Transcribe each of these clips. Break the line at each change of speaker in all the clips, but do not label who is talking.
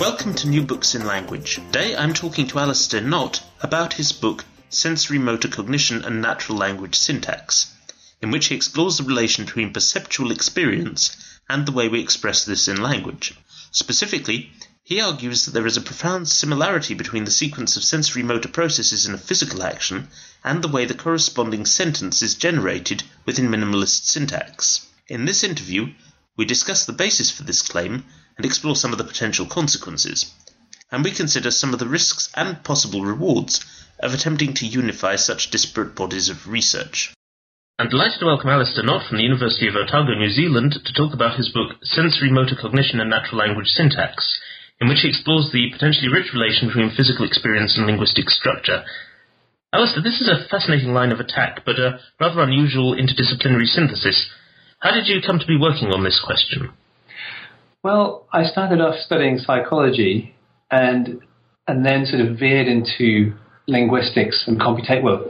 Welcome to New Books in Language. Today I'm talking to Alistair Knott about his book Sensorimotor Cognition and Natural Language Syntax, in which he explores the relation between perceptual experience and the way we express this in language. Specifically, he argues that there is a profound similarity between the sequence of sensory motor processes in a physical action and the way the corresponding sentence is generated within minimalist syntax. In this interview, we discuss the basis for this claim and explore some of the potential consequences. And we consider some of the risks and possible rewards of attempting to unify such disparate bodies of research. I'm delighted to welcome Alistair Knott from the University of Otago, New Zealand, to talk about his book Sensorimotor Cognition and Natural Language Syntax, in which he explores the potentially rich relation between physical experience and linguistic structure. Alistair, this is a fascinating line of attack, but a rather unusual interdisciplinary synthesis. How did you come to be working on this question?
Well, I started off studying psychology and and then sort of veered into linguistics and computation. Well,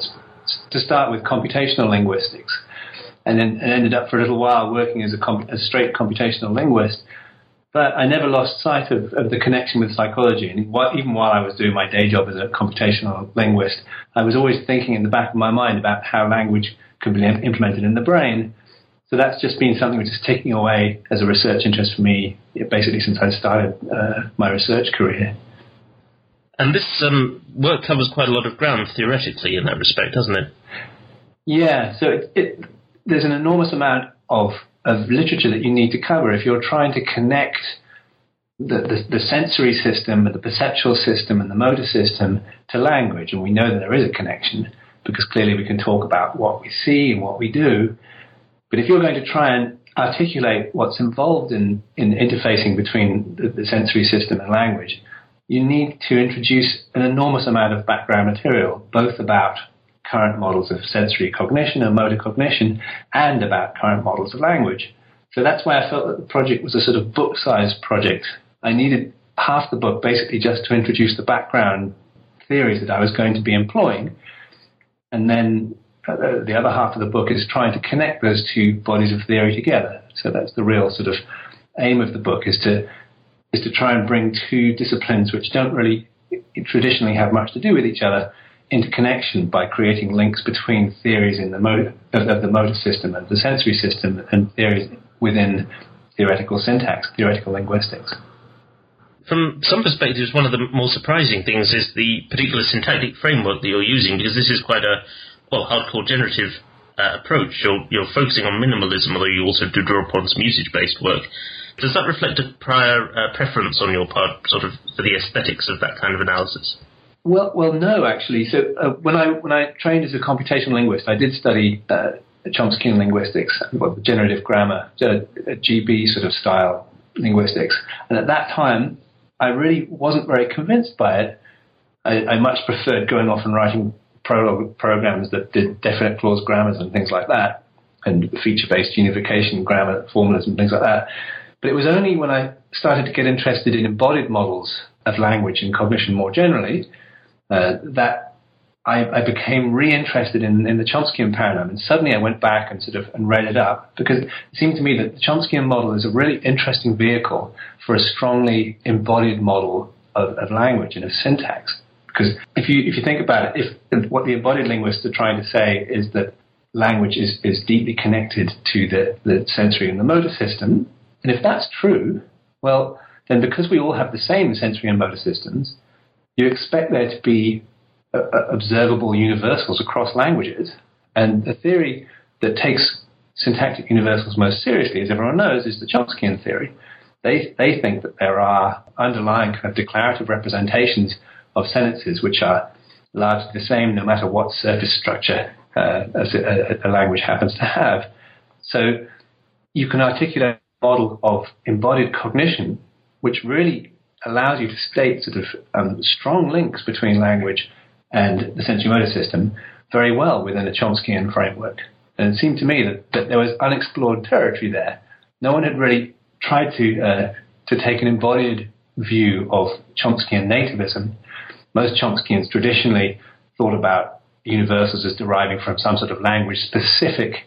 to start with computational linguistics, and then and ended up for a little while working as a, comp- a straight computational linguist. But I never lost sight of, of the connection with psychology. And even while I was doing my day job as a computational linguist, I was always thinking in the back of my mind about how language could be implemented in the brain. So that's just been something which is taking away as a research interest for me, basically since I started uh, my research career.
And this um, work covers quite a lot of ground theoretically in that respect, doesn't it?
Yeah. So it, it, there's an enormous amount of of literature that you need to cover if you're trying to connect the, the, the, sensory system, the perceptual system, and the motor system to language. And we know that there is a connection because clearly we can talk about what we see and what we do. But if you're going to try and articulate what's involved in, in interfacing between the, the sensory system and language, you need to introduce an enormous amount of background material, both about current models of sensory cognition and motor cognition and about current models of language. So that's why I felt that the project was a sort of book sized project. I needed half the book basically just to introduce the background theories that I was going to be employing. And then Uh, the other half of the book is trying to connect those two bodies of theory together. So that's the real sort of aim of the book is to is to try and bring two disciplines which don't really traditionally have much to do with each other into connection by creating links between theories in the motor, of, of the motor system and the sensory system and theories within theoretical syntax, theoretical linguistics.
From some perspectives, one of the more surprising things is the particular syntactic framework that you're using, because this is quite a well, hardcore generative uh, approach. You're, you're focusing on minimalism, although you also do draw upon some usage-based work. Does that reflect a prior uh, preference on your part, sort of, for the aesthetics of that kind of analysis?
Well, well, no, actually. So uh, when I when I trained as a computational linguist, I did study uh, linguistics, well, generative grammar, uh, GB sort of style linguistics, and at that time, I really wasn't very convinced by it. I, I much preferred going off and writing Prolog programs that did definite clause grammars and things like that, and feature-based unification grammar formulas and things like that. But it was only when I started to get interested in embodied models of language and cognition more generally uh, that I, I, became re-interested in, in the Chomskyan paradigm. And suddenly I went back and sort of and read it up because it seemed to me that the Chomskyan model is a really interesting vehicle for a strongly embodied model of, of language and of syntax. Because if you if you think about it, if what the embodied linguists are trying to say is that language is, is deeply connected to the, the sensory and the motor system, and if that's true, well, then because we all have the same sensory and motor systems, you expect there to be uh, uh observable universals across languages. And the theory that takes syntactic universals most seriously, as everyone knows, is the Chomskyan theory. They, they think that there are underlying kind of declarative representations of sentences which are largely the same no matter what surface structure uh, a, a, language happens to have. So you can articulate a model of embodied cognition which really allows you to state sort of um, strong links between language and the sensory motor system very well within a Chomskyan framework. And it seemed to me that, that there was unexplored territory there. No one had really tried to uh, to take an embodied view of Chomskyan nativism most Chomskyans traditionally thought about universals as deriving from some sort of language specific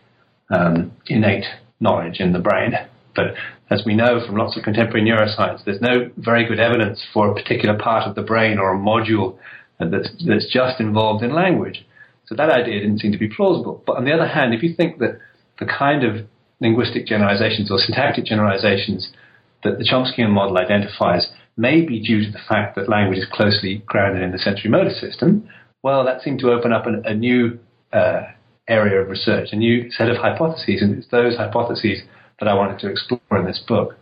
um, innate knowledge in the brain. But as we know from lots of contemporary neuroscience, there's no very good evidence for a particular part of the brain or a module that's, that's just involved in language. So that idea didn't seem to be plausible. But on the other hand, if you think that the kind of linguistic generalizations or syntactic generalizations that the Chomskyan model identifies may be due to the fact that language is closely grounded in the sensory motor system, well, that seemed to open up an, a new uh, area of research, a new set of hypotheses, and it's those hypotheses that I wanted to explore in this book.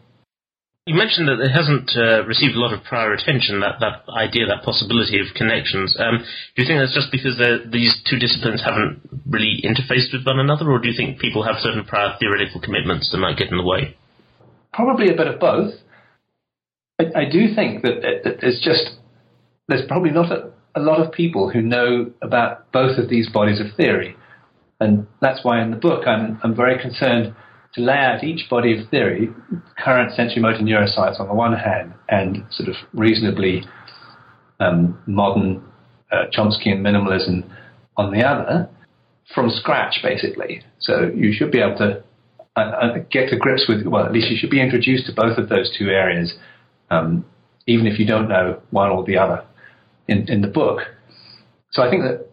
You mentioned that it hasn't uh, received a lot of prior attention, that, that idea, that possibility of connections. Um, do you think that's just because these two disciplines haven't really interfaced with one another, or do you think people have certain prior theoretical commitments that might get in the way?
Probably a bit of both. I, I do think that, there's just, there's probably not a, a lot of people who know about both of these bodies of theory. And that's why in the book I'm, I'm very concerned to lay out each body of theory, current sensory motor neuroscience on the one hand, and sort of reasonably um, modern uh, Chomskyan minimalism on the other, from scratch basically. So you should be able to uh, uh, get to grips with, well, at least you should be introduced to both of those two areas, um, even if you don't know one or the other in, in the book. So I think that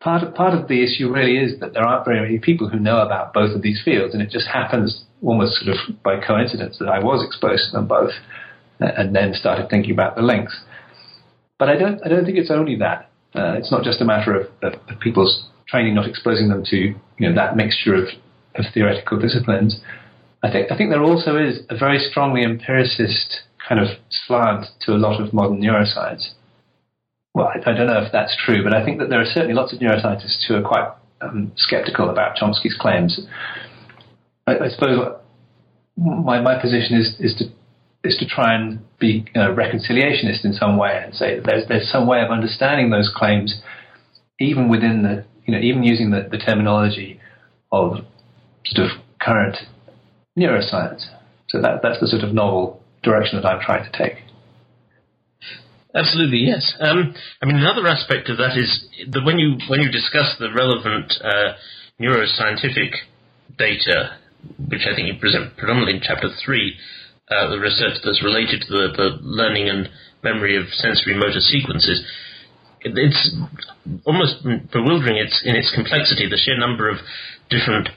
part of, part of the issue really is that there aren't very many people who know about both of these fields, and it just happens almost sort of by coincidence that I was exposed to them both, and then started thinking about the links. But I don't I don't think it's only that. Uh, it's not just a matter of, of, of, people's training not exposing them to you know that mixture of, of theoretical disciplines. I think I think there also is a very strongly empiricist kind of slant to a lot of modern neuroscience well, I, I, don't know if that's true, but I think that there are certainly lots of neuroscientists who are quite um, skeptical about Chomsky's claims. I, I suppose my my position is is to is to try and be reconciliationist in some way and say that there's there's some way of understanding those claims, even within the you know even using the, the terminology of sort of current neuroscience. So that that's the sort of novel direction that I'm trying to take.
Absolutely, yes. Um, I mean, another aspect of that is that when you when you discuss the relevant uh, neuroscientific data, which I think you present predominantly in chapter three, uh, the research that's related to the, the, learning and memory of sensory motor sequences, it's almost bewildering. It's in its complexity, the sheer number of different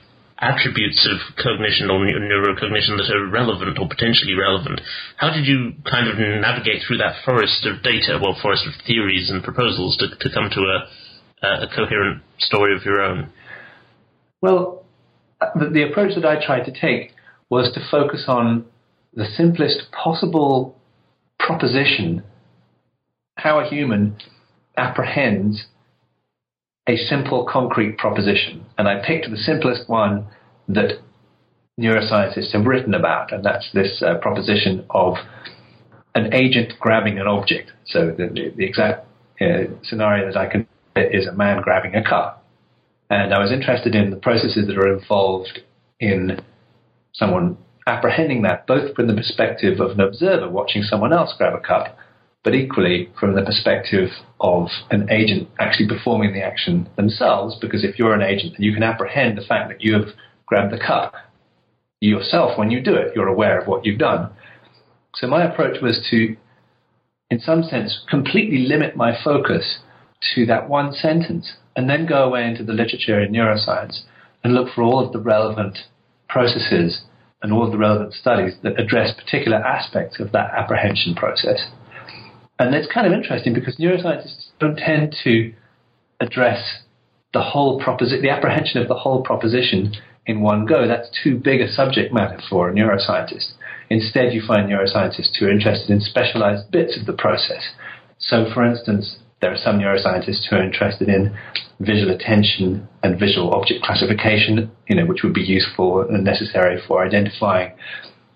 attributes of cognition or neurocognition that are relevant or potentially relevant. How did you kind of navigate through that forest of data, well, forest of theories and proposals to, to come to a, a coherent story of your own?
Well, uh, the, the approach that I tried to take was to focus on the simplest possible proposition how a human apprehends a simple concrete proposition. And I picked the simplest one that neuroscientists have written about, and that's this uh, proposition of an agent grabbing an object. So the, the, the exact uh, scenario that I can is a man grabbing a cup. And I was interested in the processes that are involved in someone apprehending that, both from the perspective of an observer watching someone else grab a cup, but equally from the perspective of an agent actually performing the action themselves, because if you're an agent, then you can apprehend the fact that you have grabbed the cup. yourself, when you do it, you're aware of what you've done. So my approach was to, in some sense, completely limit my focus to that one sentence and then go away into the literature in neuroscience and look for all of the relevant processes and all of the relevant studies that address particular aspects of that apprehension process. And it's kind of interesting because neuroscientists don't tend to address the whole proposition, the apprehension of the whole proposition in one go. That's too big a subject matter for a neuroscientist. Instead, you find neuroscientists who are interested in specialized bits of the process. So, for instance, there are some neuroscientists who are interested in visual attention and visual object classification, you know, which would be useful and necessary for identifying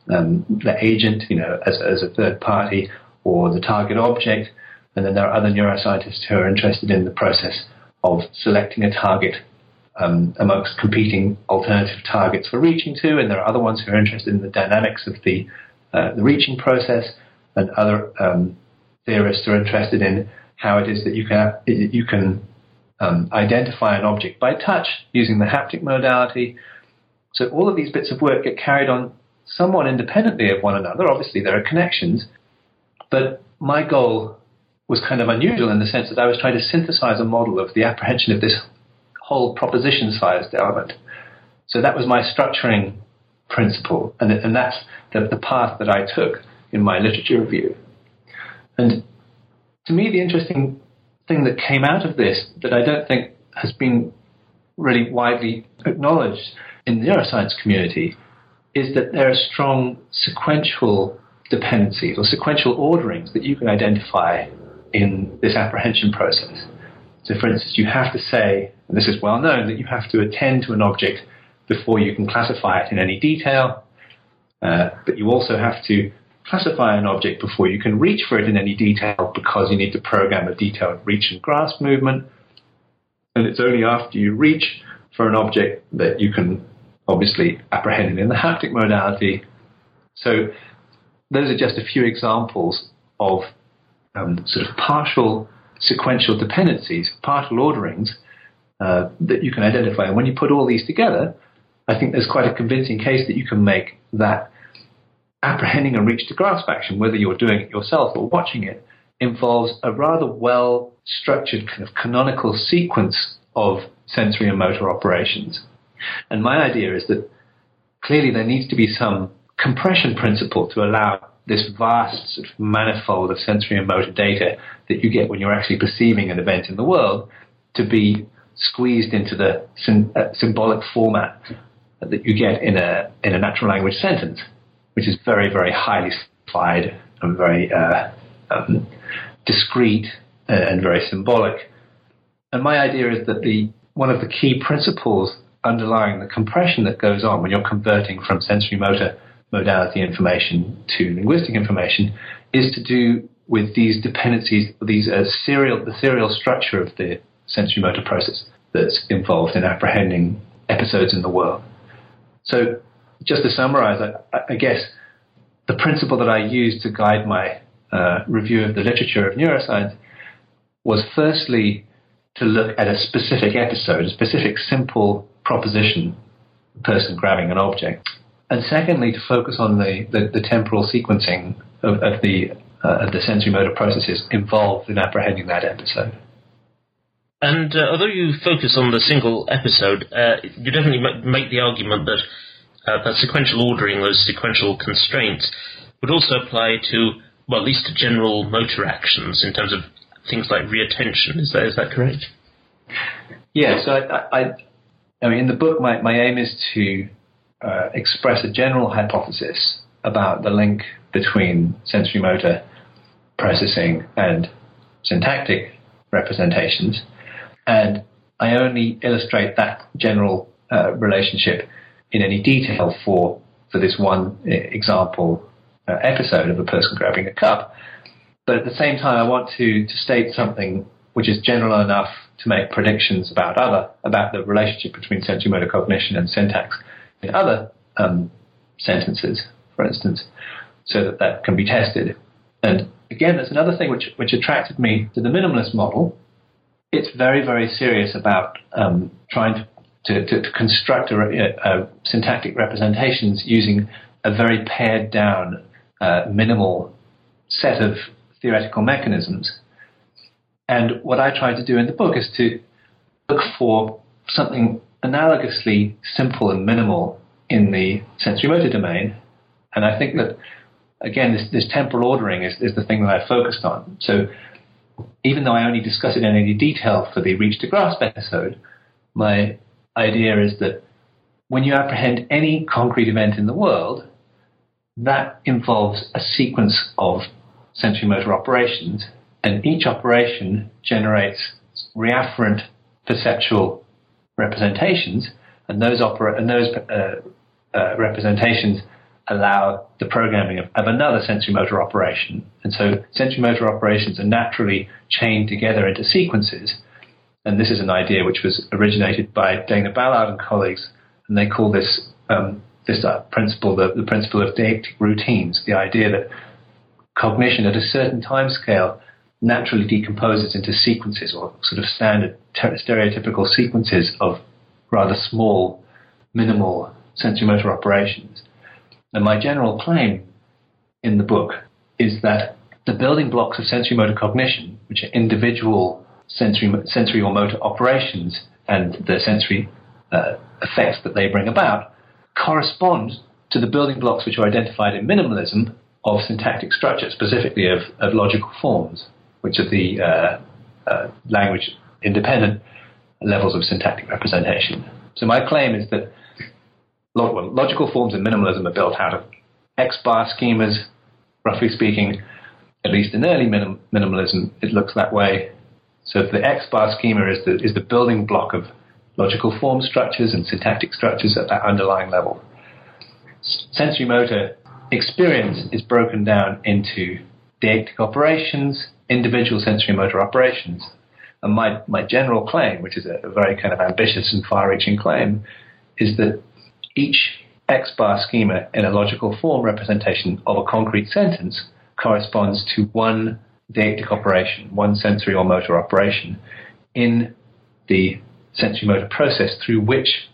um, the agent, you know, as, as a third party, or the target object. And then there are other neuroscientists who are interested in the process of selecting a target um, amongst competing alternative targets for reaching to. And there are other ones who are interested in the dynamics of the, uh, the reaching process. And other um, theorists are interested in how it is that you can, you can um, identify an object by touch using the haptic modality. So all of these bits of work get carried on somewhat independently of one another. Obviously, there are connections, but my goal was kind of unusual in the sense that I was trying to synthesize a model of the apprehension of this whole proposition sized element. So that was my structuring principle, and, and that's the, the path that I took in my literature review. And to me, the interesting thing that came out of this that I don't think has been really widely acknowledged in the neuroscience community is that there are strong sequential dependencies or sequential orderings that you can identify in this apprehension process. So, for instance, you have to say, and this is well known, that you have to attend to an object before you can classify it in any detail, uh, but you also have to classify an object before you can reach for it in any detail because you need to program a detailed reach and grasp movement. And it's only after you reach for an object that you can obviously apprehend it in the haptic modality. So those are just a few examples of um, sort of partial sequential dependencies, partial orderings uh, that you can identify. And when you put all these together, I think there's quite a convincing case that you can make that apprehending a reach to grasp action, whether you're doing it yourself or watching it, involves a rather well structured kind of canonical sequence of sensory and motor operations. And my idea is that clearly there needs to be some compression principle to allow this vast sort of manifold of sensory and motor data that you get when you're actually perceiving an event in the world to be squeezed into the uh, symbolic format that you get in a in a natural language sentence, which is very very highly simplified and very uh, um, discrete and very symbolic. And my idea is that the one of the key principles underlying the compression that goes on when you're converting from sensory motor modality information to linguistic information is to do with these dependencies, these uh, serial, the serial structure of the sensory motor process that's involved in apprehending episodes in the world. So, just to summarize, I, I guess the principle that I used to guide my uh, review of the literature of neuroscience was firstly to look at a specific episode, a specific simple proposition, a person grabbing an object, and secondly to focus on the, the, the temporal sequencing of, of the uh, of the sensory motor processes involved in apprehending that episode.
And uh, although you focus on the single episode, uh, you definitely make the argument that uh, that sequential ordering, those sequential constraints, would also apply to, well, at least to general motor actions in terms of things like reattention. Is that is that correct?
Yes. I, I, I mean, in the book, my, my aim is to uh, express a general hypothesis about the link between sensory motor processing and syntactic representations and I only illustrate that general uh, relationship in any detail for for this one uh, example uh, episode of a person grabbing a cup. But at the same time, I want to, to state something which is general enough to make predictions about other about the relationship between sensory motor cognition and syntax in other um, sentences, for instance, so that that can be tested. And again, there's another thing which which attracted me to the minimalist model, it's very, very serious about um, trying to, to, to construct a, a, syntactic representations using a very pared down, uh, minimal set of theoretical mechanisms. And what I try to do in the book is to look for something analogously simple and minimal in the sensory motor domain. And I think that, again, this, this temporal ordering is, is the thing that I focused on. So even though I only discuss it in any detail for the Reach to Grasp episode, my idea is that when you apprehend any concrete event in the world, that involves a sequence of sensory motor operations, and each operation generates reafferent perceptual representations, and those, opera- and those uh, uh, representations allow the programming of, of another sensory motor operation. And so sensory motor operations are naturally chained together into sequences. And this is an idea which was originated by Dana Ballard and colleagues, and they call this um, this uh, principle the, the principle of deictic routines, the idea that cognition at a certain time scale naturally decomposes into sequences or sort of standard ter- stereotypical sequences of rather small, minimal sensory motor operations. And my general claim in the book is that the building blocks of sensory motor cognition, which are individual sensory, sensory or motor operations and the sensory uh, effects that they bring about, correspond to the building blocks which are identified in minimalism of syntactic structure, specifically of, of logical forms, which are the uh, uh, language independent levels of syntactic representation. So my claim is that well, logical forms in minimalism are built out of X bar schemas, roughly speaking. At least in early minim- minimalism, it looks that way. So the X bar schema is the, is the building block of logical form structures and syntactic structures at that underlying level. Sensory motor experience is broken down into deictic operations, individual sensory motor operations. And my, my general claim, which is a, a very kind of ambitious and far reaching claim, is that each X bar schema in a logical form representation of a concrete sentence corresponds to one deictic operation, one sensory or motor operation in the sensory motor process through which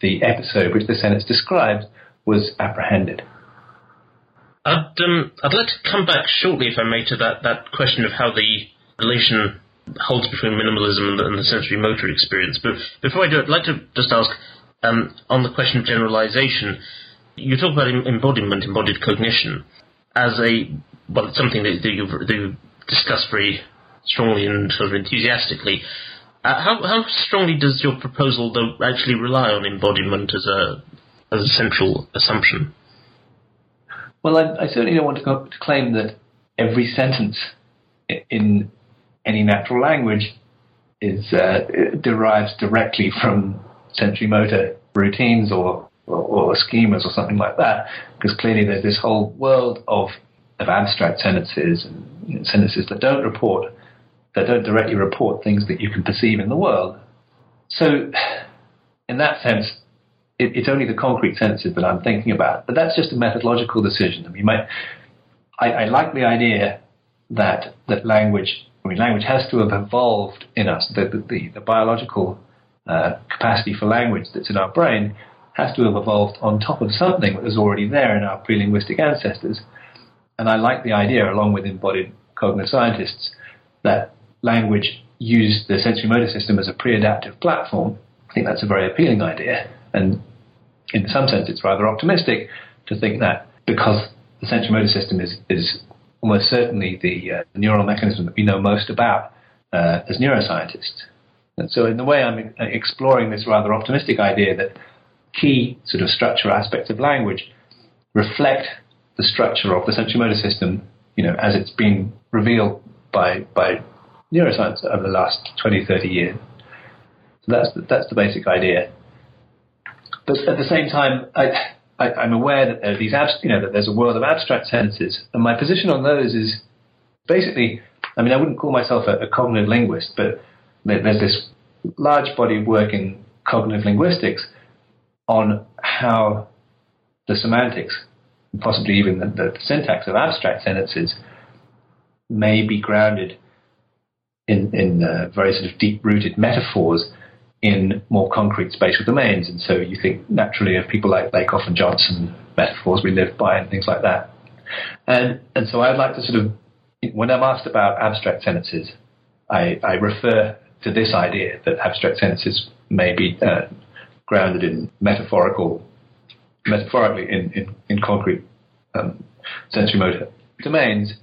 the episode which the sentence describes was apprehended.
I'd, um, I'd like to come back shortly, if I may, to that, that question of how the relation holds between minimalism and the, and the sensory motor experience. But before I do, I'd like to just ask um, on the question of generalization. You talk about embodiment, embodied cognition, as a well, it's something that, that you that discuss very strongly and sort of enthusiastically. Uh, how how strongly does your proposal though actually rely on embodiment as a as a central assumption?
Well, I, I certainly don't want to, go, to claim that every sentence in any natural language is uh, derives directly from sensory motor routines or, or, or schemas or something like that, because clearly there's this whole world of of abstract sentences and you know, sentences that don't report that don't directly report things that you can perceive in the world. So, in that sense, it, it's only the concrete senses that I'm thinking about. But that's just a methodological decision. I mean, my, I, I like the idea that that language. I mean, language has to have evolved in us. The the, the, the biological uh, capacity for language that's in our brain has to have evolved on top of something that was already there in our pre-linguistic ancestors. And I like the idea, along with embodied cognitive scientists, that language used the sensory motor system as a pre-adaptive platform. I think that's a very appealing idea. And in some sense, it's rather optimistic to think that because the central motor system is, is almost certainly the, uh, neural mechanism that we know most about uh, as neuroscientists. And so, in the way, I'm exploring this rather optimistic idea that key sort of structural aspects of language reflect the structure of the sensory motor system, you know, as it's been revealed by by neuroscience over the last 20, 30 years. So that's the, that's the basic idea. But at the same time, I, I, am aware that there are these abs- you know that there's a world of abstract sentences, and my position on those is basically, I mean, I wouldn't call myself a, a cognitive linguist, but there's this large body of work in cognitive linguistics on how the semantics, and possibly even the, the syntax of abstract sentences, may be grounded in, in uh, very sort of deep rooted metaphors in more concrete spatial domains. And so you think naturally of people like Lakoff and Johnson, metaphors we live by, and things like that. And, and so I'd like to sort of, when I'm asked about abstract sentences, I, I refer to this idea that abstract sentences may be uh, grounded in metaphorical, metaphorically in, in, in concrete um, sensory motor domains.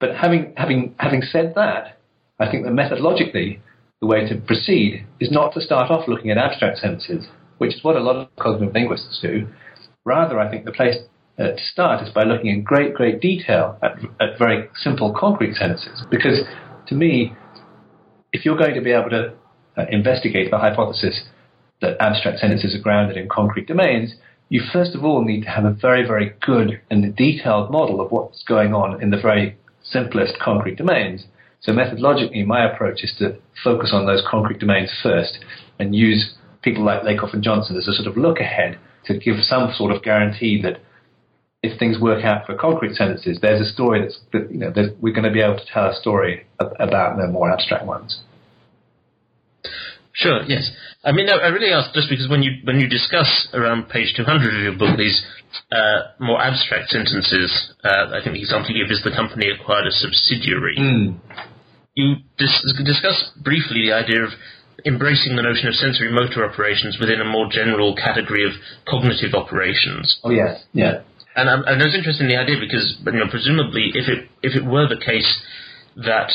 But having, having, having said that, I think that methodologically, the way to proceed is not to start off looking at abstract sentences, which is what a lot of cognitive linguists do. Rather, I think the place uh, to start is by looking in great, great detail at, at very simple, concrete sentences. Because to me, if you're going to be able to uh, investigate the hypothesis that abstract sentences are grounded in concrete domains, you first of all need to have a very, very good and detailed model of what's going on in the very simplest concrete domains. So methodologically, my approach is to focus on those concrete domains first and use people like Lakoff and Johnson as a sort of look ahead to give some sort of guarantee that if things work out for concrete sentences, there's a story that's, that, you know, we're going to be able to tell a story about the more abstract ones.
Sure. Yes. I mean, I really ask just because when you when you discuss around page 200 of your book these uh, more abstract sentences, uh, I think the example you give is the company acquired a subsidiary.
Mm.
You dis- discuss briefly the idea of embracing the notion of sensory motor operations within a more general category of cognitive operations.
Oh yes, yeah.
And, um, and I was interested in the idea because, you know, presumably, if it if it were the case that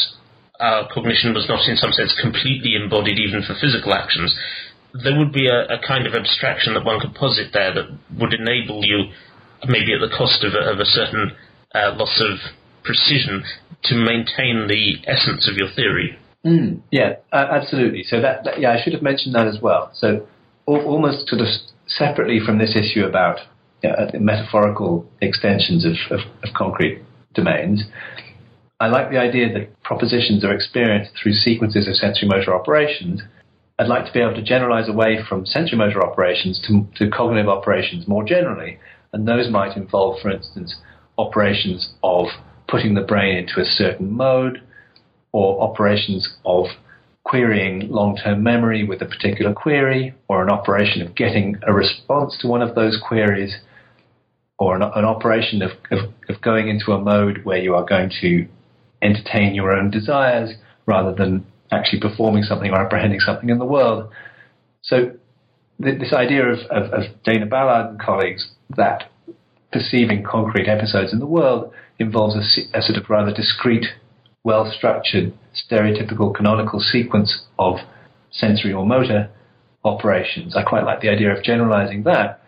our cognition was not in some sense completely embodied even for physical actions, there would be a, a kind of abstraction that one could posit there that would enable you, maybe at the cost of a, of a certain uh, loss of precision, to maintain the essence of your theory.
Mm, yeah, uh, absolutely. So that, that, yeah, I should have mentioned that as well. So al- almost sort of separately from this issue about uh, metaphorical extensions of, of, of concrete domains, I like the idea that propositions are experienced through sequences of sensory motor operations. I'd like to be able to generalize away from sensory motor operations to, to cognitive operations more generally. And those might involve, for instance, operations of putting the brain into a certain mode or operations of querying long term memory with a particular query or an operation of getting a response to one of those queries or an, an operation of, of, of going into a mode where you are going to entertain your own desires rather than actually performing something or apprehending something in the world. So th- this idea of, of, of, Dana Ballard and colleagues that perceiving concrete episodes in the world involves a, a sort of rather discrete, well-structured, stereotypical canonical sequence of sensory or motor operations. I quite like the idea of generalizing that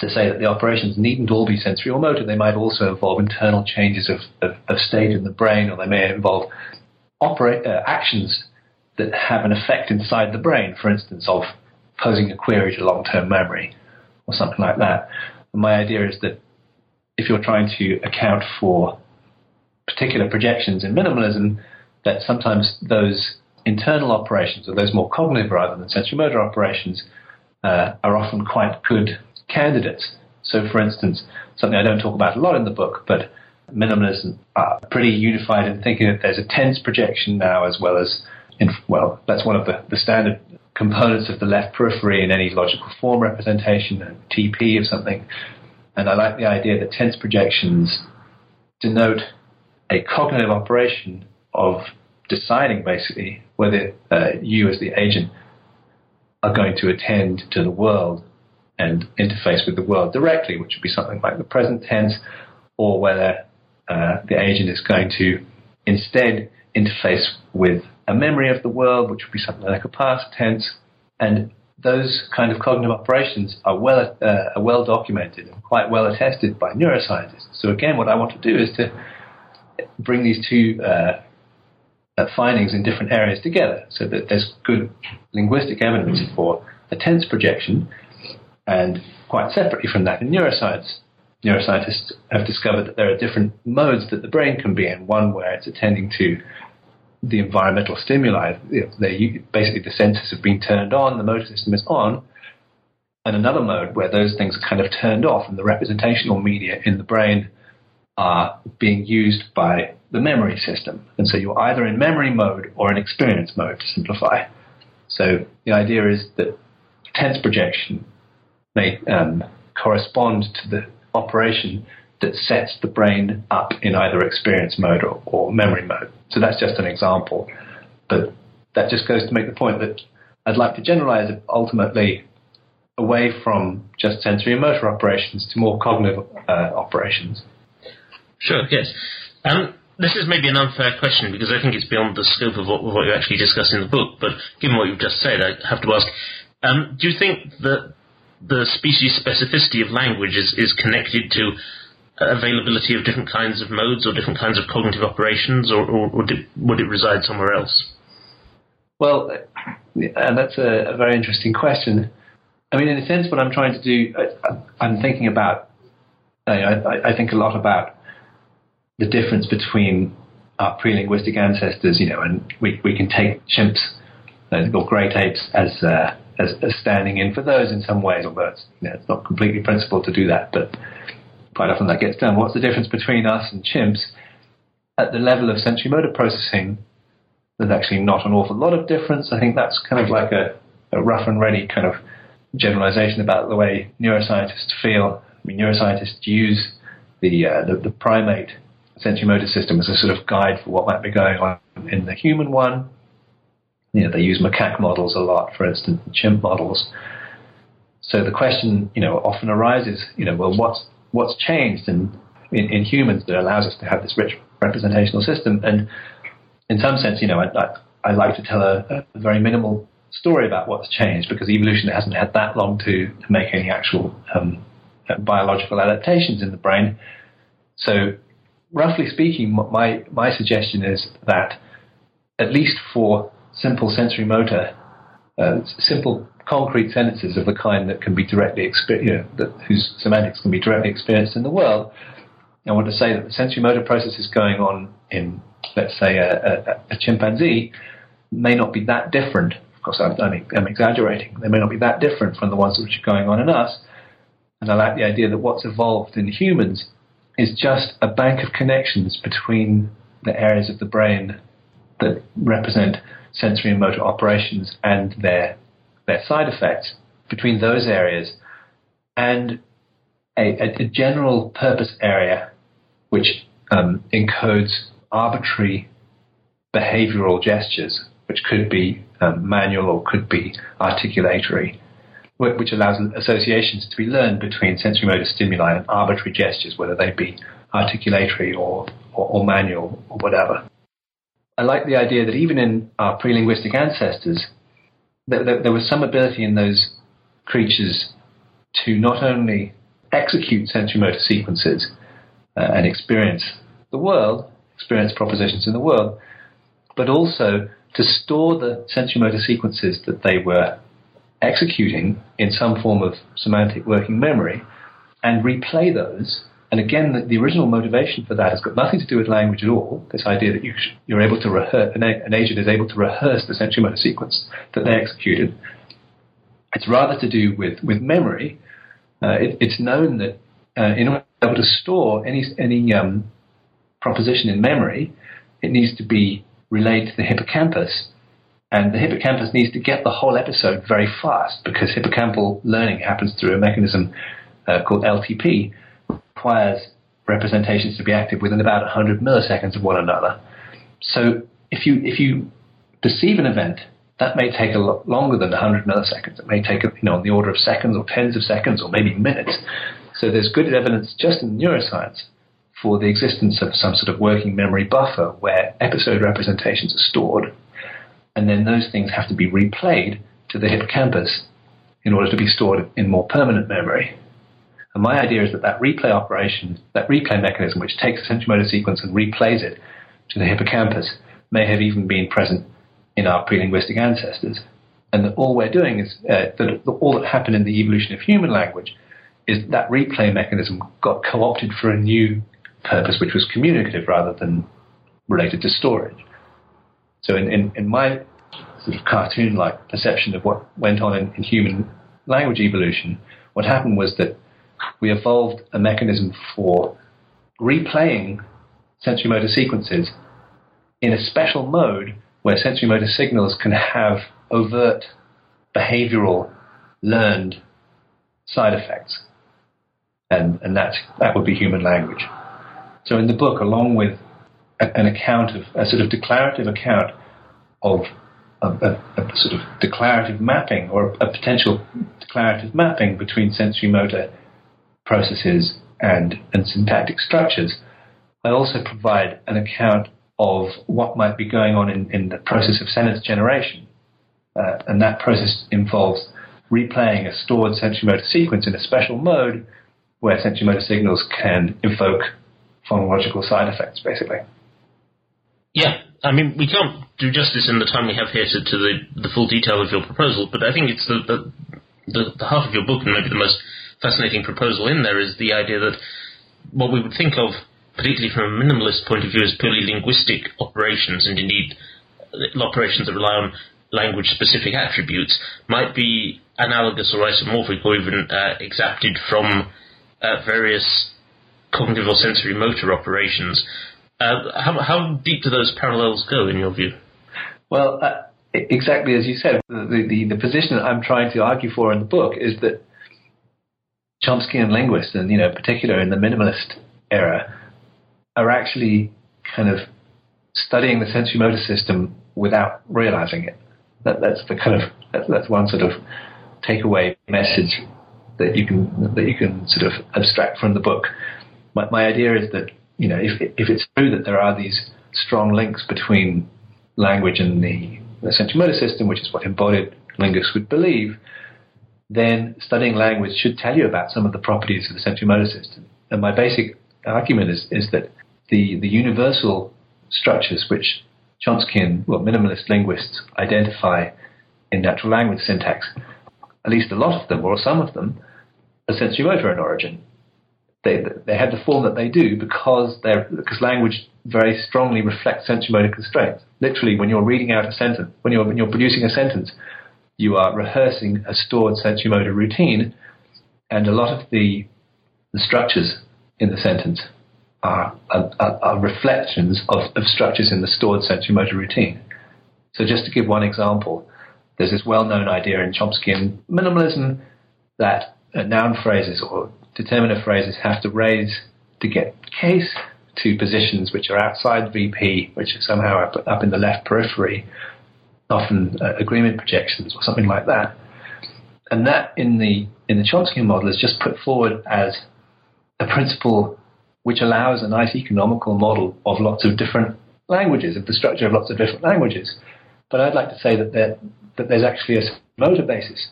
to say that the operations needn't all be sensory or motor. They might also involve internal changes of, of, of state in the brain, or they may involve uh, actions that have an effect inside the brain, for instance, of posing a query to long term memory or something like that. My idea is that if you're trying to account for particular projections in minimalism, that sometimes those internal operations, or those more cognitive rather than sensory motor operations, uh, are often quite good candidates. So, for instance, something I don't talk about a lot in the book, but minimalism are pretty unified in thinking that there's a tense projection now as well as, in, well, that's one of the, the standard components of the left periphery in any logical form representation, a TP of something. And I like the idea that tense projections denote a cognitive operation of deciding basically whether uh, you as the agent are going to attend to the world and interface with the world directly, which would be something like the present tense, or whether uh, the agent is going to instead interface with a memory of the world, which would be something like a past tense. And those kind of cognitive operations are well, uh, are well documented and quite well attested by neuroscientists. So again, what I want to do is to bring these two uh, uh findings in different areas together so that there's good linguistic evidence for a tense projection and quite separately from that, in neuroscience, neuroscientists have discovered that there are different modes that the brain can be in. One where it's attending to the environmental stimuli. They, basically, the senses have been turned on, the motor system is on. And another mode where those things are kind of turned off and the representational media in the brain are being used by the memory system. And so you're either in memory mode or in experience mode to simplify. So the idea is that tense projection may um, correspond to the operation that sets the brain up in either experience mode or, or, memory mode. So that's just an example. But that just goes to make the point that I'd like to generalize ultimately away from just sensory and motor operations to more cognitive uh, operations.
Sure, yes. Um, this is maybe an unfair question because I think it's beyond the scope of what, what you actually discuss in the book, but given what you've just said, I have to ask um, do you think that the species specificity of language is, is connected to availability of different kinds of modes or different kinds of cognitive operations, or, or, would it reside somewhere else?
Well, and that's a, a, very interesting question. I mean, in a sense, what I'm trying to do, I, am thinking about, I, I, think a lot about the difference between our pre-linguistic ancestors, you know, and we, we can take chimps or great apes as uh, as, as, standing in for those in some ways, although it's, you know, it's not completely principled to do that, but quite often that gets done. What's the difference between us and chimps? At the level of sensory motor processing, there's actually not an awful lot of difference. I think that's kind of like a a rough and ready kind of generalization about the way neuroscientists feel. I mean, neuroscientists use the, uh, the, the primate sensory motor system as a sort of guide for what might be going on in the human one. You know, they use macaque models a lot, for instance, chimp models. So the question, you know, often arises, you know, well, what's what's changed in, in, in humans that allows us to have this rich representational system? And in some sense, you know, I, I, I like to tell a, a, very minimal story about what's changed because evolution hasn't had that long to, to make any actual um, biological adaptations in the brain. So, roughly speaking, my my suggestion is that at least for simple sensory motor, uh, simple concrete sentences of the kind that can be directly experienced, you know, that, whose semantics can be directly experienced in the world. I want to say that the sensory motor processes going on in, let's say, a, a, a chimpanzee may not be that different. Of course, I'm, I'm, exaggerating. They may not be that different from the ones which are going on in us. And I like the idea that what's evolved in humans is just a bank of connections between the areas of the brain that represent sensory and motor operations and their their side effects between those areas and a, a general purpose area which um, encodes arbitrary behavioral gestures, which could be um, manual or could be articulatory, which allows associations to be learned between sensory motor stimuli and arbitrary gestures, whether they be articulatory or, or, or manual or whatever. I like the idea that even in our pre-linguistic ancestors, there, there, was some ability in those creatures to not only execute sensory motor sequences uh, and experience the world, experience propositions in the world, but also to store the sensory motor sequences that they were executing in some form of semantic working memory and replay those and again, the, the, original motivation for that has got nothing to do with language at all. This idea that you are able to rehearse, an, an, agent is able to rehearse the sensory motor sequence that they executed. It's rather to do with, with memory. Uh, it, it's known that uh, in order to be able to store any, any um, proposition in memory, it needs to be relayed to the hippocampus. And the hippocampus needs to get the whole episode very fast because hippocampal learning happens through a mechanism uh, called LTP, requires representations to be active within about 100 milliseconds of one another. So if you if you perceive an event, that may take a lot longer than 100 milliseconds. It may take you know on the order of seconds or tens of seconds or maybe minutes. So there's good evidence just in neuroscience for the existence of some sort of working memory buffer where episode representations are stored, and then those things have to be replayed to the hippocampus in order to be stored in more permanent memory. And my idea is that that replay operation, that replay mechanism, which takes a sensory motor sequence and replays it to the hippocampus, may have even been present in our pre-linguistic ancestors. And that all we're doing is uh, that all that happened in the evolution of human language is that replay mechanism got co-opted for a new purpose, which was communicative rather than related to storage. So in, in, in my sort of cartoon-like perception of what went on in, in human language evolution, what happened was that we evolved a mechanism for replaying sensory motor sequences in a special mode where sensory motor signals can have overt behavioral learned side effects. And, and that's, that would be human language. So in the book, along with a, an account of, a sort of declarative account of a, a, a, sort of declarative mapping or a potential declarative mapping between sensory motor processes and, and syntactic structures, I also provide an account of what might be going on in, in the process of sentence generation. Uh, and that process involves replaying a stored sensory motor sequence in a special mode where sensory motor signals can evoke phonological side effects, basically.
Yeah, I mean, we can't do justice in the time we have here to, to the, the full detail of your proposal, but I think it's the, the, the, the heart of your book and maybe the most fascinating proposal in there is the idea that what we would think of, particularly from a minimalist point of view, as purely linguistic operations, and indeed uh, operations that rely on language specific attributes, might be analogous or isomorphic or even uh, exapted from uh, various cognitive or sensory motor operations. Uh, how, how, deep do those parallels go, in your view?
Well, uh, exactly as you said, the, the, the position that I'm trying to argue for in the book is that Chomskyan linguists, and you know, in particular in the minimalist era, are actually kind of studying the sensory motor system without realizing it. That, that's the kind of that's, that's one sort of takeaway message that you can that you can sort of abstract from the book. My, my idea is that you know if if it's true that there are these strong links between language and the, the sensory motor system, which is what embodied linguists would believe, then studying language should tell you about some of the properties of the sensory motor system. And my basic argument is, is that the, the universal structures which Chomskyan, well, minimalist linguists identify in natural language syntax, at least a lot of them, or some of them, are sensory motor in origin. They, they have the form that they do because, because language very strongly reflects sensory motor constraints. Literally, when you're reading out a sentence, when you're, when you're producing a sentence, you are rehearsing a stored sensory motor routine, and a lot of the, the structures in the sentence are, are, are reflections of, of structures in the stored sensory motor routine. So, just to give one example, there's this well known idea in Chomskyan minimalism that noun phrases or determiner phrases have to raise to get case to positions which are outside VP, which are somehow up, up in the left periphery, often uh, agreement projections or something like that. And that in the in the Chomsky model is just put forward as a principle which allows a nice economical model of lots of different languages, of the structure of lots of different languages. But I'd like to say that there, that there's actually a motor basis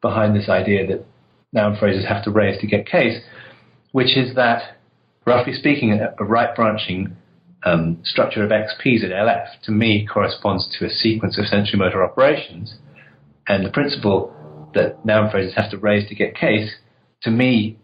behind this idea that noun phrases have to raise to get case, which is that, roughly speaking, a, a right branching um, structure of XPs at LF to me corresponds to a sequence of sensory motor operations, and the principle that noun phrases have to raise to get case to me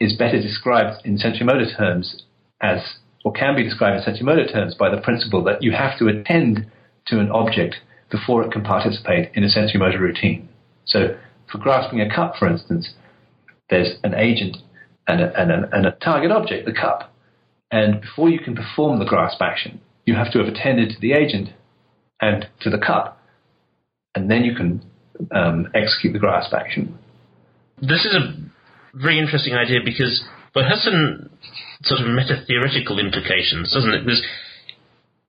is better described in sensory motor terms as, or can be described in sensory motor terms by the principle that you have to attend to an object before it can participate in a sensory motor routine. So, for grasping a cup, for instance, there's an agent and a, and a, and a target object, the cup. And before you can perform the grasp action, you have to have attended to the agent and to the cup, and then you can um, execute the grasp action.
This is a very interesting idea because it has some sort of meta theoretical implications, doesn't it? Because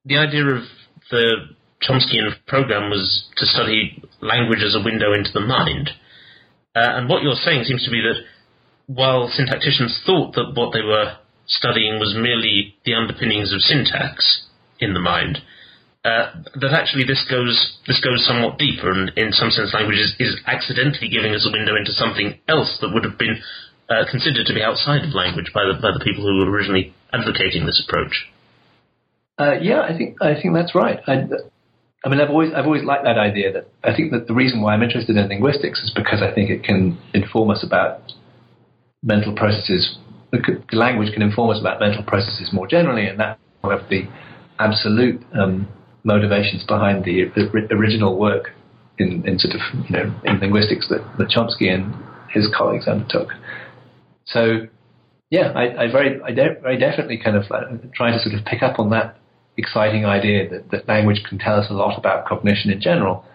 the idea of the Chomskyan program was to study language as a window into the mind. Uh, and what you're saying seems to be that while syntacticians thought that what they were studying was merely the underpinnings of syntax in the mind, uh, that actually this goes this goes somewhat deeper, and in some sense, language is, is accidentally giving us a window into something else that would have been uh, considered to be outside of language by the by the people who were originally advocating this approach.
Uh, yeah, I think I think that's right. I, I mean, I've always I've always liked that idea. That I think that the reason why I'm interested in linguistics is because I think it can inform us about mental processes. The, the language can inform us about mental processes more generally, and that one of the absolute um, motivations behind the original work in, in, sort of you know in linguistics that, that Chomsky and his colleagues undertook. So yeah, I, I very I de- very definitely kind of uh, trying to sort of pick up on that exciting idea that, that language can tell us a lot about cognition in general,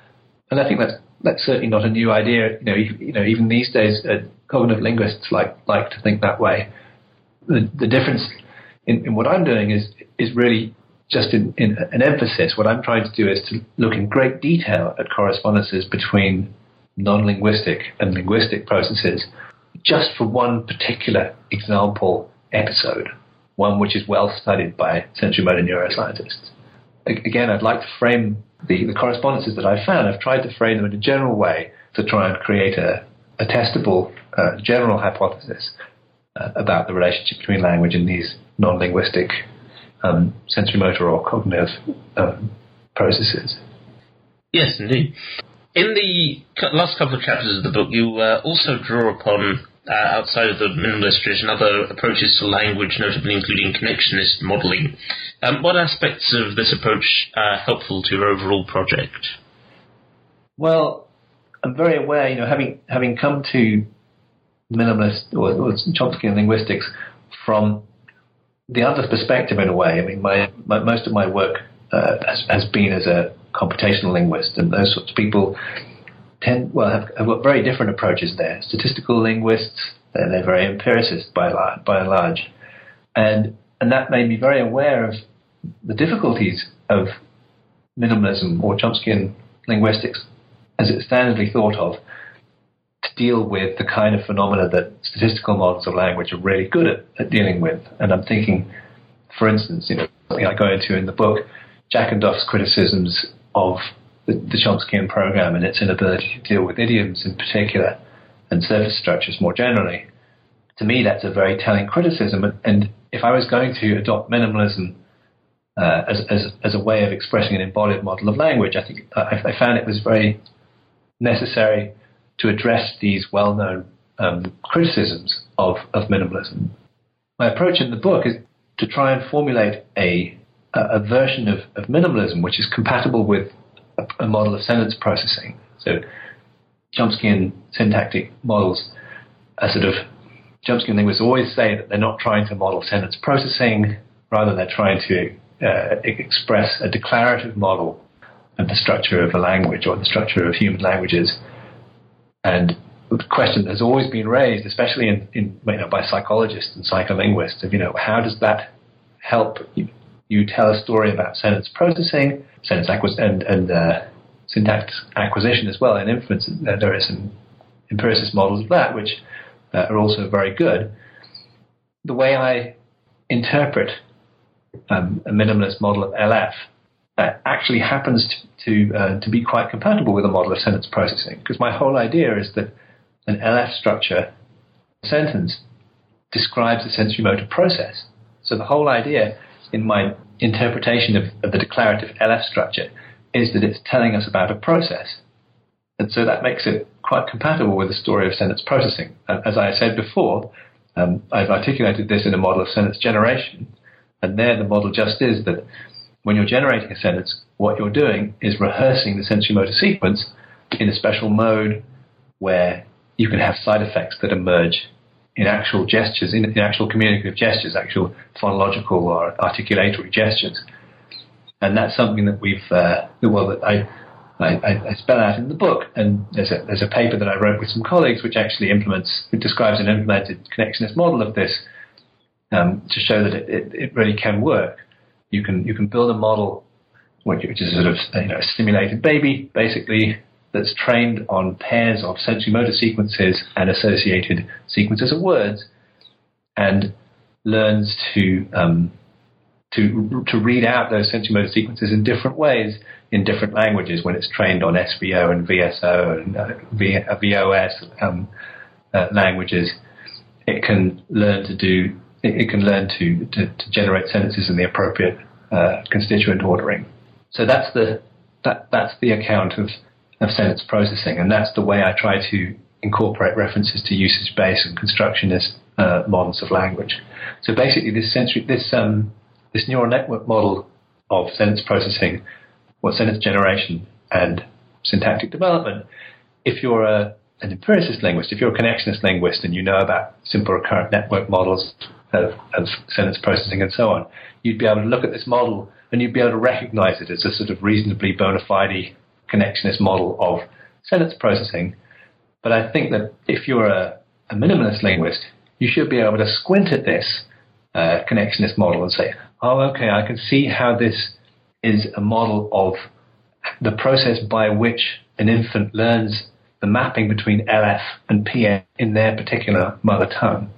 and I think that's that's certainly not a new idea. You know, you, you know even these days, uh, cognitive linguists like like to think that way. The, the difference in, in what I'm doing is is really just in, in, an emphasis, what I'm trying to do is to look in great detail at correspondences between non linguistic and linguistic processes, just for one particular example episode, one which is well studied by sensory motor neuroscientists. Again, I'd like to frame the, the correspondences that I've found. I've tried to frame them in a general way to try and create a, a testable uh, general hypothesis about the relationship between language and these non linguistic um, sensory motor or cognitive um, processes.
Yes, indeed. In the last couple of chapters of the book, you uh, also draw upon, uh, outside of the minimalist tradition, other approaches to language, notably including connectionist modelling. Um, what aspects of this approach are helpful to your overall project?
Well, I'm very aware, you know, having having come to minimalist or, or Chomsky linguistics from the other perspective in a way. I mean, my, my most of my work uh, has, has, been as a computational linguist, and those sorts of people tend well have, have got very different approaches there. Statistical linguists, they're, they're very empiricist by by and large, and and that made me very aware of the difficulties of minimalism or Chomskyan linguistics as it's standardly thought of deal with the kind of phenomena that statistical models of language are really good at, at dealing with. And I'm thinking, for instance, you know, something I go into in the book, Jackendoff's criticisms of the, the Chomskyan program and its inability to deal with idioms in particular and surface structures more generally. To me, that's a very telling criticism. And if I was going to adopt minimalism uh, as, as, as a way of expressing an embodied model of language, I think I, I found it was very necessary to address these well-known um, criticisms of, of minimalism. My approach in the book is to try and formulate a, a version of, of minimalism which is compatible with a, a model of sentence processing. So Chomskyan syntactic models are sort of Chomsky linguists always say that they're not trying to model sentence processing, rather they're trying to uh, express a declarative model of the structure of a language or the structure of human languages. And the question has always been raised, especially in, in you know, by psychologists and psycholinguists, of you know how does that help you, you tell a story about sentence processing, sentence acquis- and, and uh, syntax acquisition as well, and inference. Uh, there are some empiricist models of that which uh, are also very good. The way I interpret um, a minimalist model of LF uh, actually happens to to, uh, to be quite compatible with a model of sentence processing. Because my whole idea is that an LF structure sentence describes a sensory motor process. So the whole idea in my interpretation of, of the declarative LF structure is that it's telling us about a process. And so that makes it quite compatible with the story of sentence processing. As I said before, um, I've articulated this in a model of sentence generation. And there the model just is that when you're generating a sentence, what you're doing is rehearsing the sensory motor sequence in a special mode where you can have side effects that emerge in actual gestures, in, in actual communicative gestures, actual phonological or articulatory gestures. And that's something that we've, uh, well, that I, I, I, spell out in the book. And there's a, there's a paper that I wrote with some colleagues which actually implements, it describes an implemented connectionist model of this um, to show that it, it, it really can work you can you can build a model which, is sort of you know, a simulated baby, basically that's trained on pairs of sensory motor sequences and associated sequences of words, and learns to um, to to read out those sensory motor sequences in different ways in different languages when it's trained on SVO and VSO and uh, v, uh, VOS um, uh, languages. It can learn to do it, it can learn to, to, to, generate sentences in the appropriate uh, constituent ordering. So that's the that that's the account of of sentence processing, and that's the way I try to incorporate references to usage-based and constructionist uh, models of language. So basically, this sensory this um, this neural network model of sentence processing, what sentence generation and syntactic development. If you're a an empiricist linguist, if you're a connectionist linguist and you know about simple recurrent network models of, of sentence processing and so on, you'd be able to look at this model and you'd be able to recognize it as a sort of reasonably bona fide connectionist model of sentence processing. But I think that if you're a, a minimalist linguist, you should be able to squint at this uh, connectionist model and say, oh, okay, I can see how this is a model of the process by which an infant learns the mapping between LF and PF in their particular mother tongue.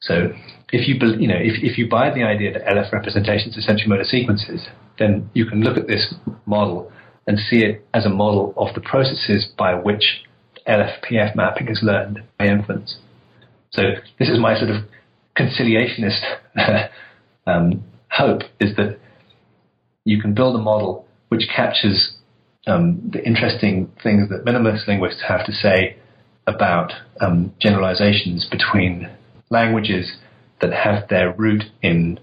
So if you you know if, if you buy the idea that LF representations are sensory motor sequences, then you can look at this model and see it as a model of the processes by which LFPF mapping is learned by infants. So this is my sort of conciliationist um, hope is that you can build a model which captures um, the interesting things that minimalist linguists have to say about um, generalizations between languages that have their root in,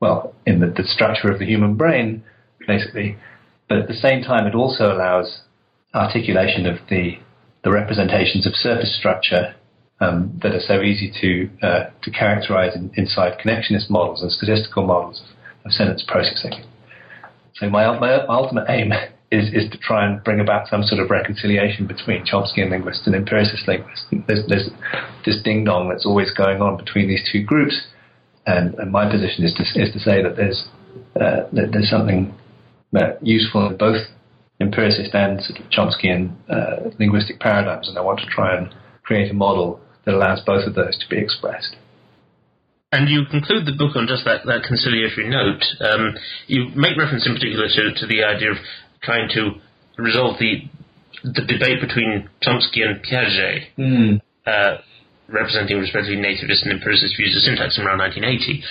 well, in the, the structure of the human brain, basically. But at the same time, it also allows articulation of the, the representations of surface structure um, that are so easy to, uh, to characterize in, inside connectionist models and statistical models of, of sentence processing. So my, my ultimate aim is, is to try and bring about some sort of reconciliation between Chomskyan linguists and empiricist linguists. There's, there's this ding dong that's always going on between these two groups, and, and my position is to, is to say that there's uh, that there's something uh, useful in both empiricist and sort of Chomskyan uh, linguistic paradigms, and I want to try and create a model that allows both of those to be expressed.
And you conclude the book on just that, that conciliatory note. Um, you make reference in particular to, to the idea of trying to resolve the the debate between Chomsky and Piaget, mm. uh, representing respectively nativist and empiricist views of syntax around 1980.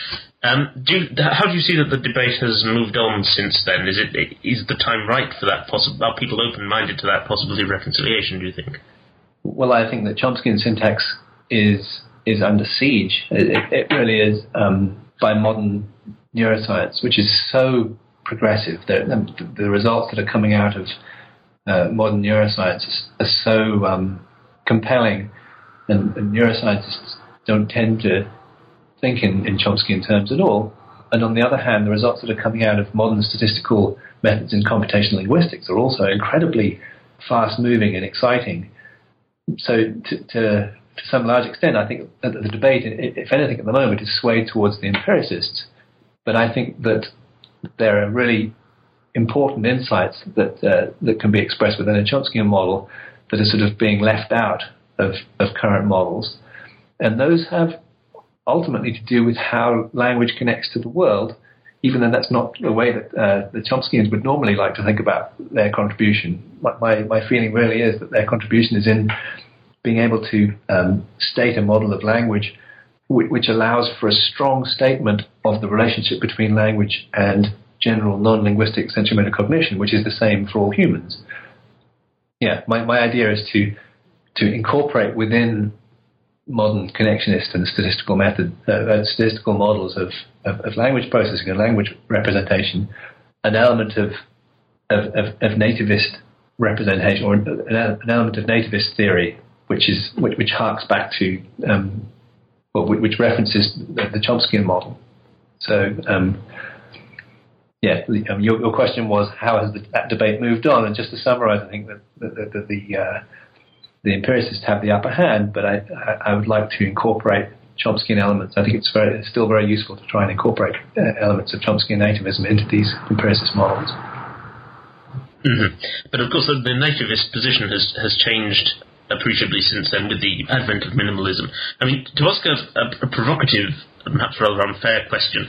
Um, do you, how do you see that the debate has moved on since then? Is it is the time right for that? Possi- are people open minded to that possibility of reconciliation? Do you think?
Well, I think that Chomskyan syntax is is under siege. It, it really is um, by modern neuroscience, which is so progressive. The, the, results that are coming out of uh, modern neuroscience are so um, compelling, and, and, neuroscientists don't tend to think in, in Chomskyan terms at all. And on the other hand, the results that are coming out of modern statistical methods in computational linguistics are also incredibly fast moving and exciting. So, to, to, to some large extent, I think the debate, if anything, at the moment is swayed towards the empiricists. But I think that there are really important insights that uh, that can be expressed within a Chomskyan model that are sort of being left out of, of current models. And those have ultimately to do with how language connects to the world, even though that's not the way that uh, the Chomskyans would normally like to think about their contribution. My, my, my, feeling really is that their contribution is in being able to um, state a model of language which allows for a strong statement of the relationship between language and general non-linguistic sensory cognition, which is the same for all humans. Yeah, my, my idea is to to incorporate within modern connectionist and statistical method uh, uh, statistical models of, of, of, language processing and language representation an element of of, of, of nativist representation or an, an, element of nativist theory which is which, which harks back to um, well, which references the, Chomskyan model. So, um, yeah, um, your, your, question was how has the, that debate moved on? And just to summarise, I think that, the uh, the empiricists have the upper hand, but I, I, would like to incorporate Chomskyan elements. I think it's very, it's still very useful to try and incorporate uh, elements of Chomskyan nativism into these empiricist models.
Mm-hmm. But of course, the, the nativist position has has changed appreciably since then with the advent of minimalism. I mean, to ask a, a, provocative, perhaps rather unfair question,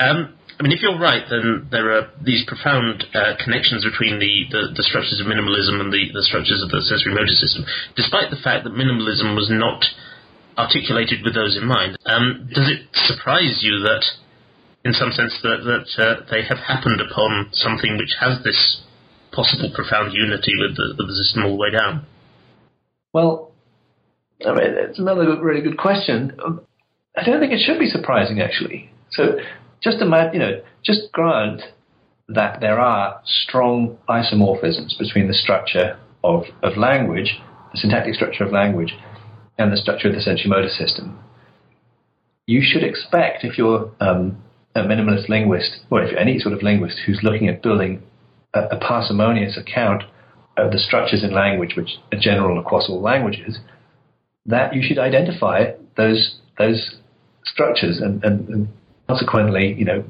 um, I mean, if you're right, then there are these profound uh, connections between the, the, the, structures of minimalism and the, the structures of the sensory motor system, despite the fact that minimalism was not articulated with those in mind. Um, does it surprise you that, in some sense, that, that uh, they have happened upon something which has this possible profound unity with the, with the system all the way down?
Well, I mean, it's another really good question. I don't think it should be surprising, actually. So, just imagine, you know, just grant that there are strong isomorphisms between the structure of, of language, the syntactic structure of language, and the structure of the sensory motor system. You should expect, if you're um, a minimalist linguist, or if you're any sort of linguist who's looking at building a, a parsimonious account uh, the structures in language which are general across all languages, that you should identify those those structures and, and, and consequently, you know,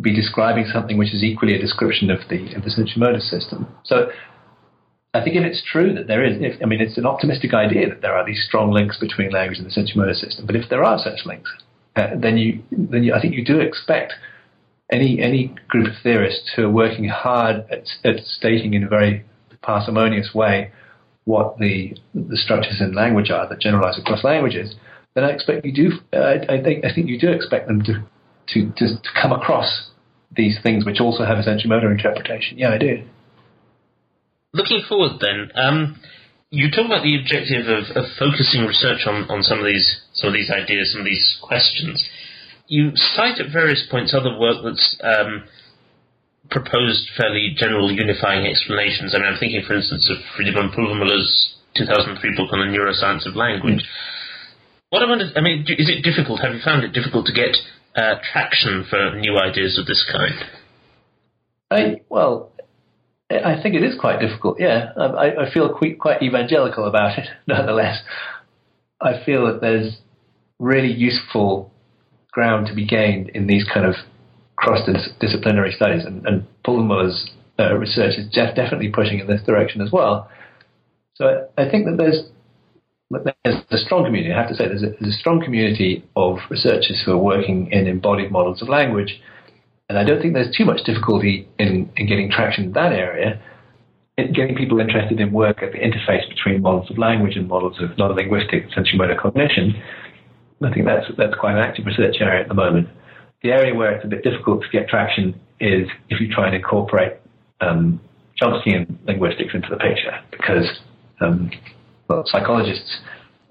be describing something which is equally a description of the of the motor system. So I think if it's true that there is, if, I mean, it's an optimistic idea that there are these strong links between language and the motor system. But if there are such links, uh, then you then you, I think you do expect any any group of theorists who are working hard at, at stating in a very parsimonious way what the the structures in language are that generalize across languages, then I expect you do. Uh, I think I think you do expect them to, to to to come across these things which also have sensory motor interpretation. Yeah, I do.
Looking forward, then, um, you talk about the objective of, of focusing research on, on some of these some of these ideas, some of these questions. You cite at various points other work that's um, proposed fairly general unifying explanations. I mean, I'm thinking, for instance, of Friedemann Pulvermüller's 2003 book on the neuroscience of language. What I wonder, I mean, is it difficult? Have you found it difficult to get uh, traction for new ideas of this kind?
I, well, I think it is quite difficult. Yeah, I, I feel quite, quite evangelical about it. Nonetheless, I feel that there's really useful ground to be gained in these kind of cross-disciplinary studies, and, and Pulvermüller's uh, research is def- definitely pushing in this direction as well. So I, I think that there's there's a strong community. I have to say, there's a, there's a strong community of researchers who are working in embodied models of language and I don't think there's too much difficulty in, in getting traction in that area, in getting people interested in work at the interface between models of language and models of non-linguistic sensory-motor cognition. I think that's, that's quite an active research area at the moment. The area where it's a bit difficult to get traction is if you try and incorporate um, Chomskyan linguistics into the picture, because um, well, psychologists,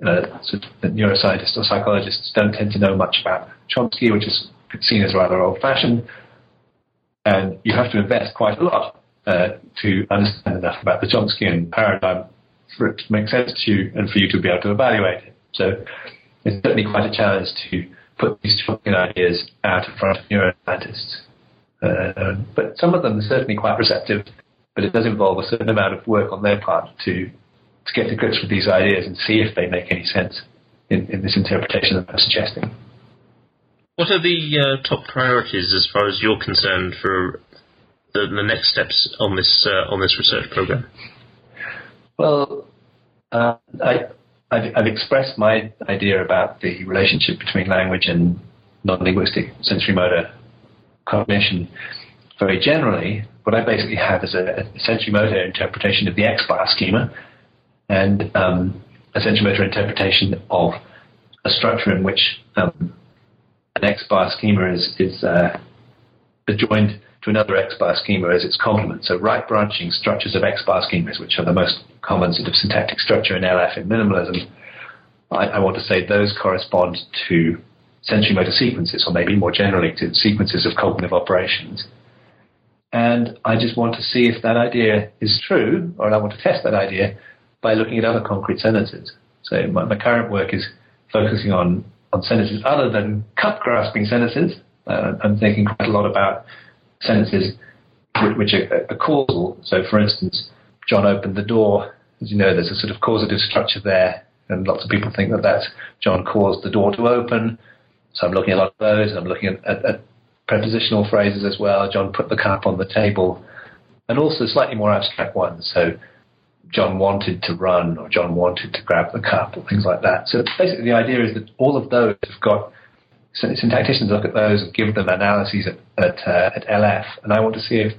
uh, neuroscientists or psychologists don't tend to know much about Chomsky, which is seen as rather old-fashioned and you have to invest quite a lot uh, to understand enough about the Chomskyan paradigm for it to make sense to you and for you to be able to evaluate it. So it's certainly quite a challenge to put these Chomskyan ideas out in front of neuroscientists. Uh, but some of them are certainly quite receptive, but it does involve a certain amount of work on their part to to get to grips with these ideas and see if they make any sense in, in this interpretation that I'm suggesting.
What are the uh, top priorities as far as you're concerned for the, the next steps on this uh, on this research program?
Well, uh, I, I've, I've, expressed my idea about the relationship between language and non-linguistic sensory motor cognition very generally. What I basically have is a, a sensory motor interpretation of the X bar schema and um, a sensory motor interpretation of a structure in which um, an X bar schema is, is uh, adjoined to another X bar schema as its complement. So right branching structures of X bar schemas, which are the most common sort of syntactic structure in LF in minimalism, I, I want to say those correspond to sensory motor sequences, or maybe more generally to sequences of cognitive operations. And I just want to see if that idea is true, or I want to test that idea by looking at other concrete sentences. So my, my current work is focusing on on sentences other than cup grasping sentences. Uh, I'm thinking quite a lot about sentences which, which are, are, causal. So, for instance, John opened the door. As you know, there's a sort of causative structure there, and lots of people think that that's John caused the door to open. So I'm looking at a lot of those. I'm looking at, at, at prepositional phrases as well. John put the cup on the table, and also slightly more abstract ones. So John wanted to run or John wanted to grab the cup or things like that. So basically the idea is that all of those have got syntacticians look at those and give them analyses at, uh, at LF. And I want to see if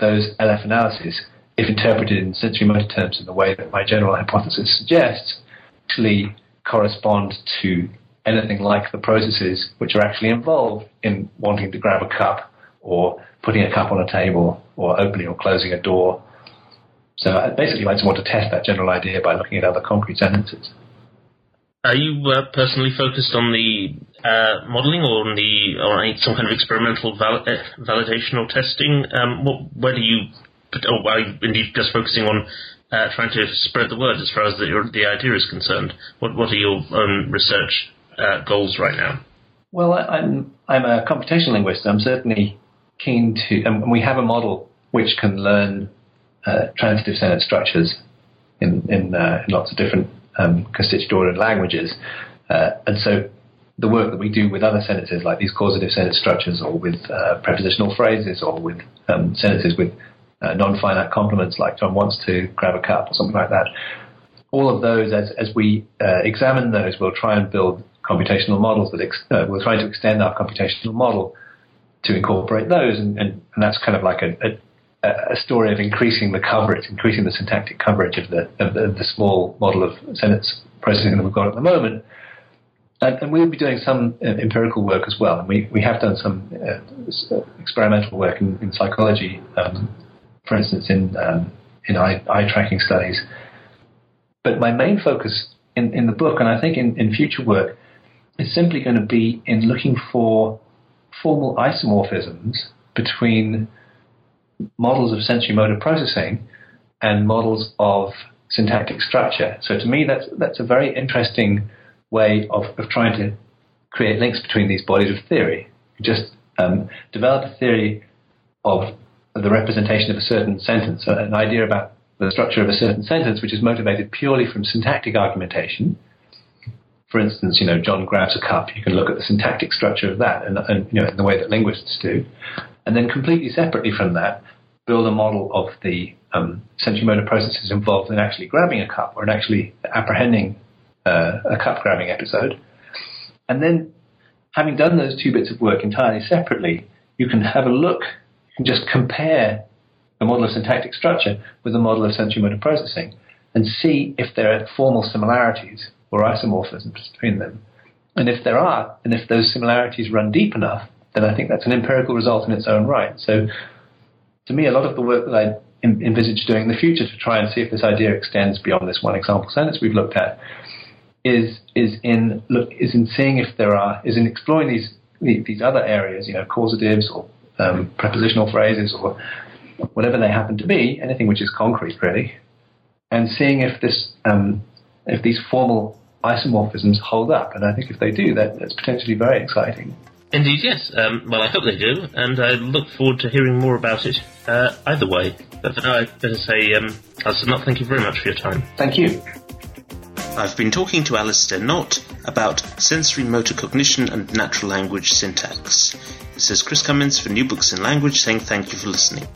those LF analyses, if interpreted in sensory motor terms in the way that my general hypothesis suggests, actually correspond to anything like the processes which are actually involved in wanting to grab a cup or putting a cup on a table or opening or closing a door so basically, I just want to test that general idea by looking at other concrete sentences.
Are you uh, personally focused on the uh, modelling or on the or some kind of experimental val- uh, validation or testing? Um, what, where do you, or are you indeed just focusing on uh, trying to spread the word as far as the, the idea is concerned? What what are your own research uh, goals right now?
Well, I'm I'm a computational linguist. I'm certainly keen to, and we have a model which can learn uh, transitive sentence structures in, in, uh, in, lots of different um, constituent languages. Uh, and so the work that we do with other sentences, like these causative sentence structures, or with uh, prepositional phrases, or with um, sentences with uh, non-finite complements, like John wants to grab a cup or something like that. All of those, as, as we uh, examine those, we'll try and build computational models that ex- we're trying to extend our computational model to incorporate those, and, and, and that's kind of like a, a a story of increasing the coverage, increasing the syntactic coverage of the, of the, the small model of sentence processing that we've got at the moment. And, and, we'll be doing some uh, empirical work as well. And we, we have done some uh, experimental work in, in psychology, um, for instance, in, um, in eye, eye, tracking studies. But my main focus in, in the book, and I think in, in future work, is simply going to be in looking for formal isomorphisms between models of sensory motor processing and models of syntactic structure. So to me, that's that's a very interesting way of, of trying to create links between these bodies of theory. just um, develop a theory of the representation of a certain sentence, an idea about the structure of a certain sentence, which is motivated purely from syntactic argumentation. For instance, you know, John grabs a cup. You can look at the syntactic structure of that, and, and you know, in the way that linguists do, and then completely separately from that, build a model of the um, sensory motor processes involved in actually grabbing a cup or in actually apprehending uh, a cup grabbing episode. And then, having done those two bits of work entirely separately, you can have a look and just compare the model of syntactic structure with the model of sensory motor processing and see if there are formal similarities or isomorphisms between them. And if there are, and if those similarities run deep enough, then I think that's an empirical result in its own right. So, to me, a lot of the work that I envisage doing in the future to try and see if this idea extends beyond this one example sentence we've looked at is is in look is in seeing if there are is in exploring these these other areas, you know, causatives or um, prepositional phrases or whatever they happen to be, anything which is concrete really, and seeing if this um, if these formal isomorphisms hold up. And I think if they do, that, that's potentially very exciting.
Indeed, yes. Um, well, I hope they do, and I look forward to hearing more about it uh, either way. But for now, I'd better say, um, Alistair Knott, thank you very much for your time.
Thank you.
I've been talking to Alistair Knott about sensory motor cognition and natural language syntax. This is Chris Cummins for New Books in Language saying thank you for listening.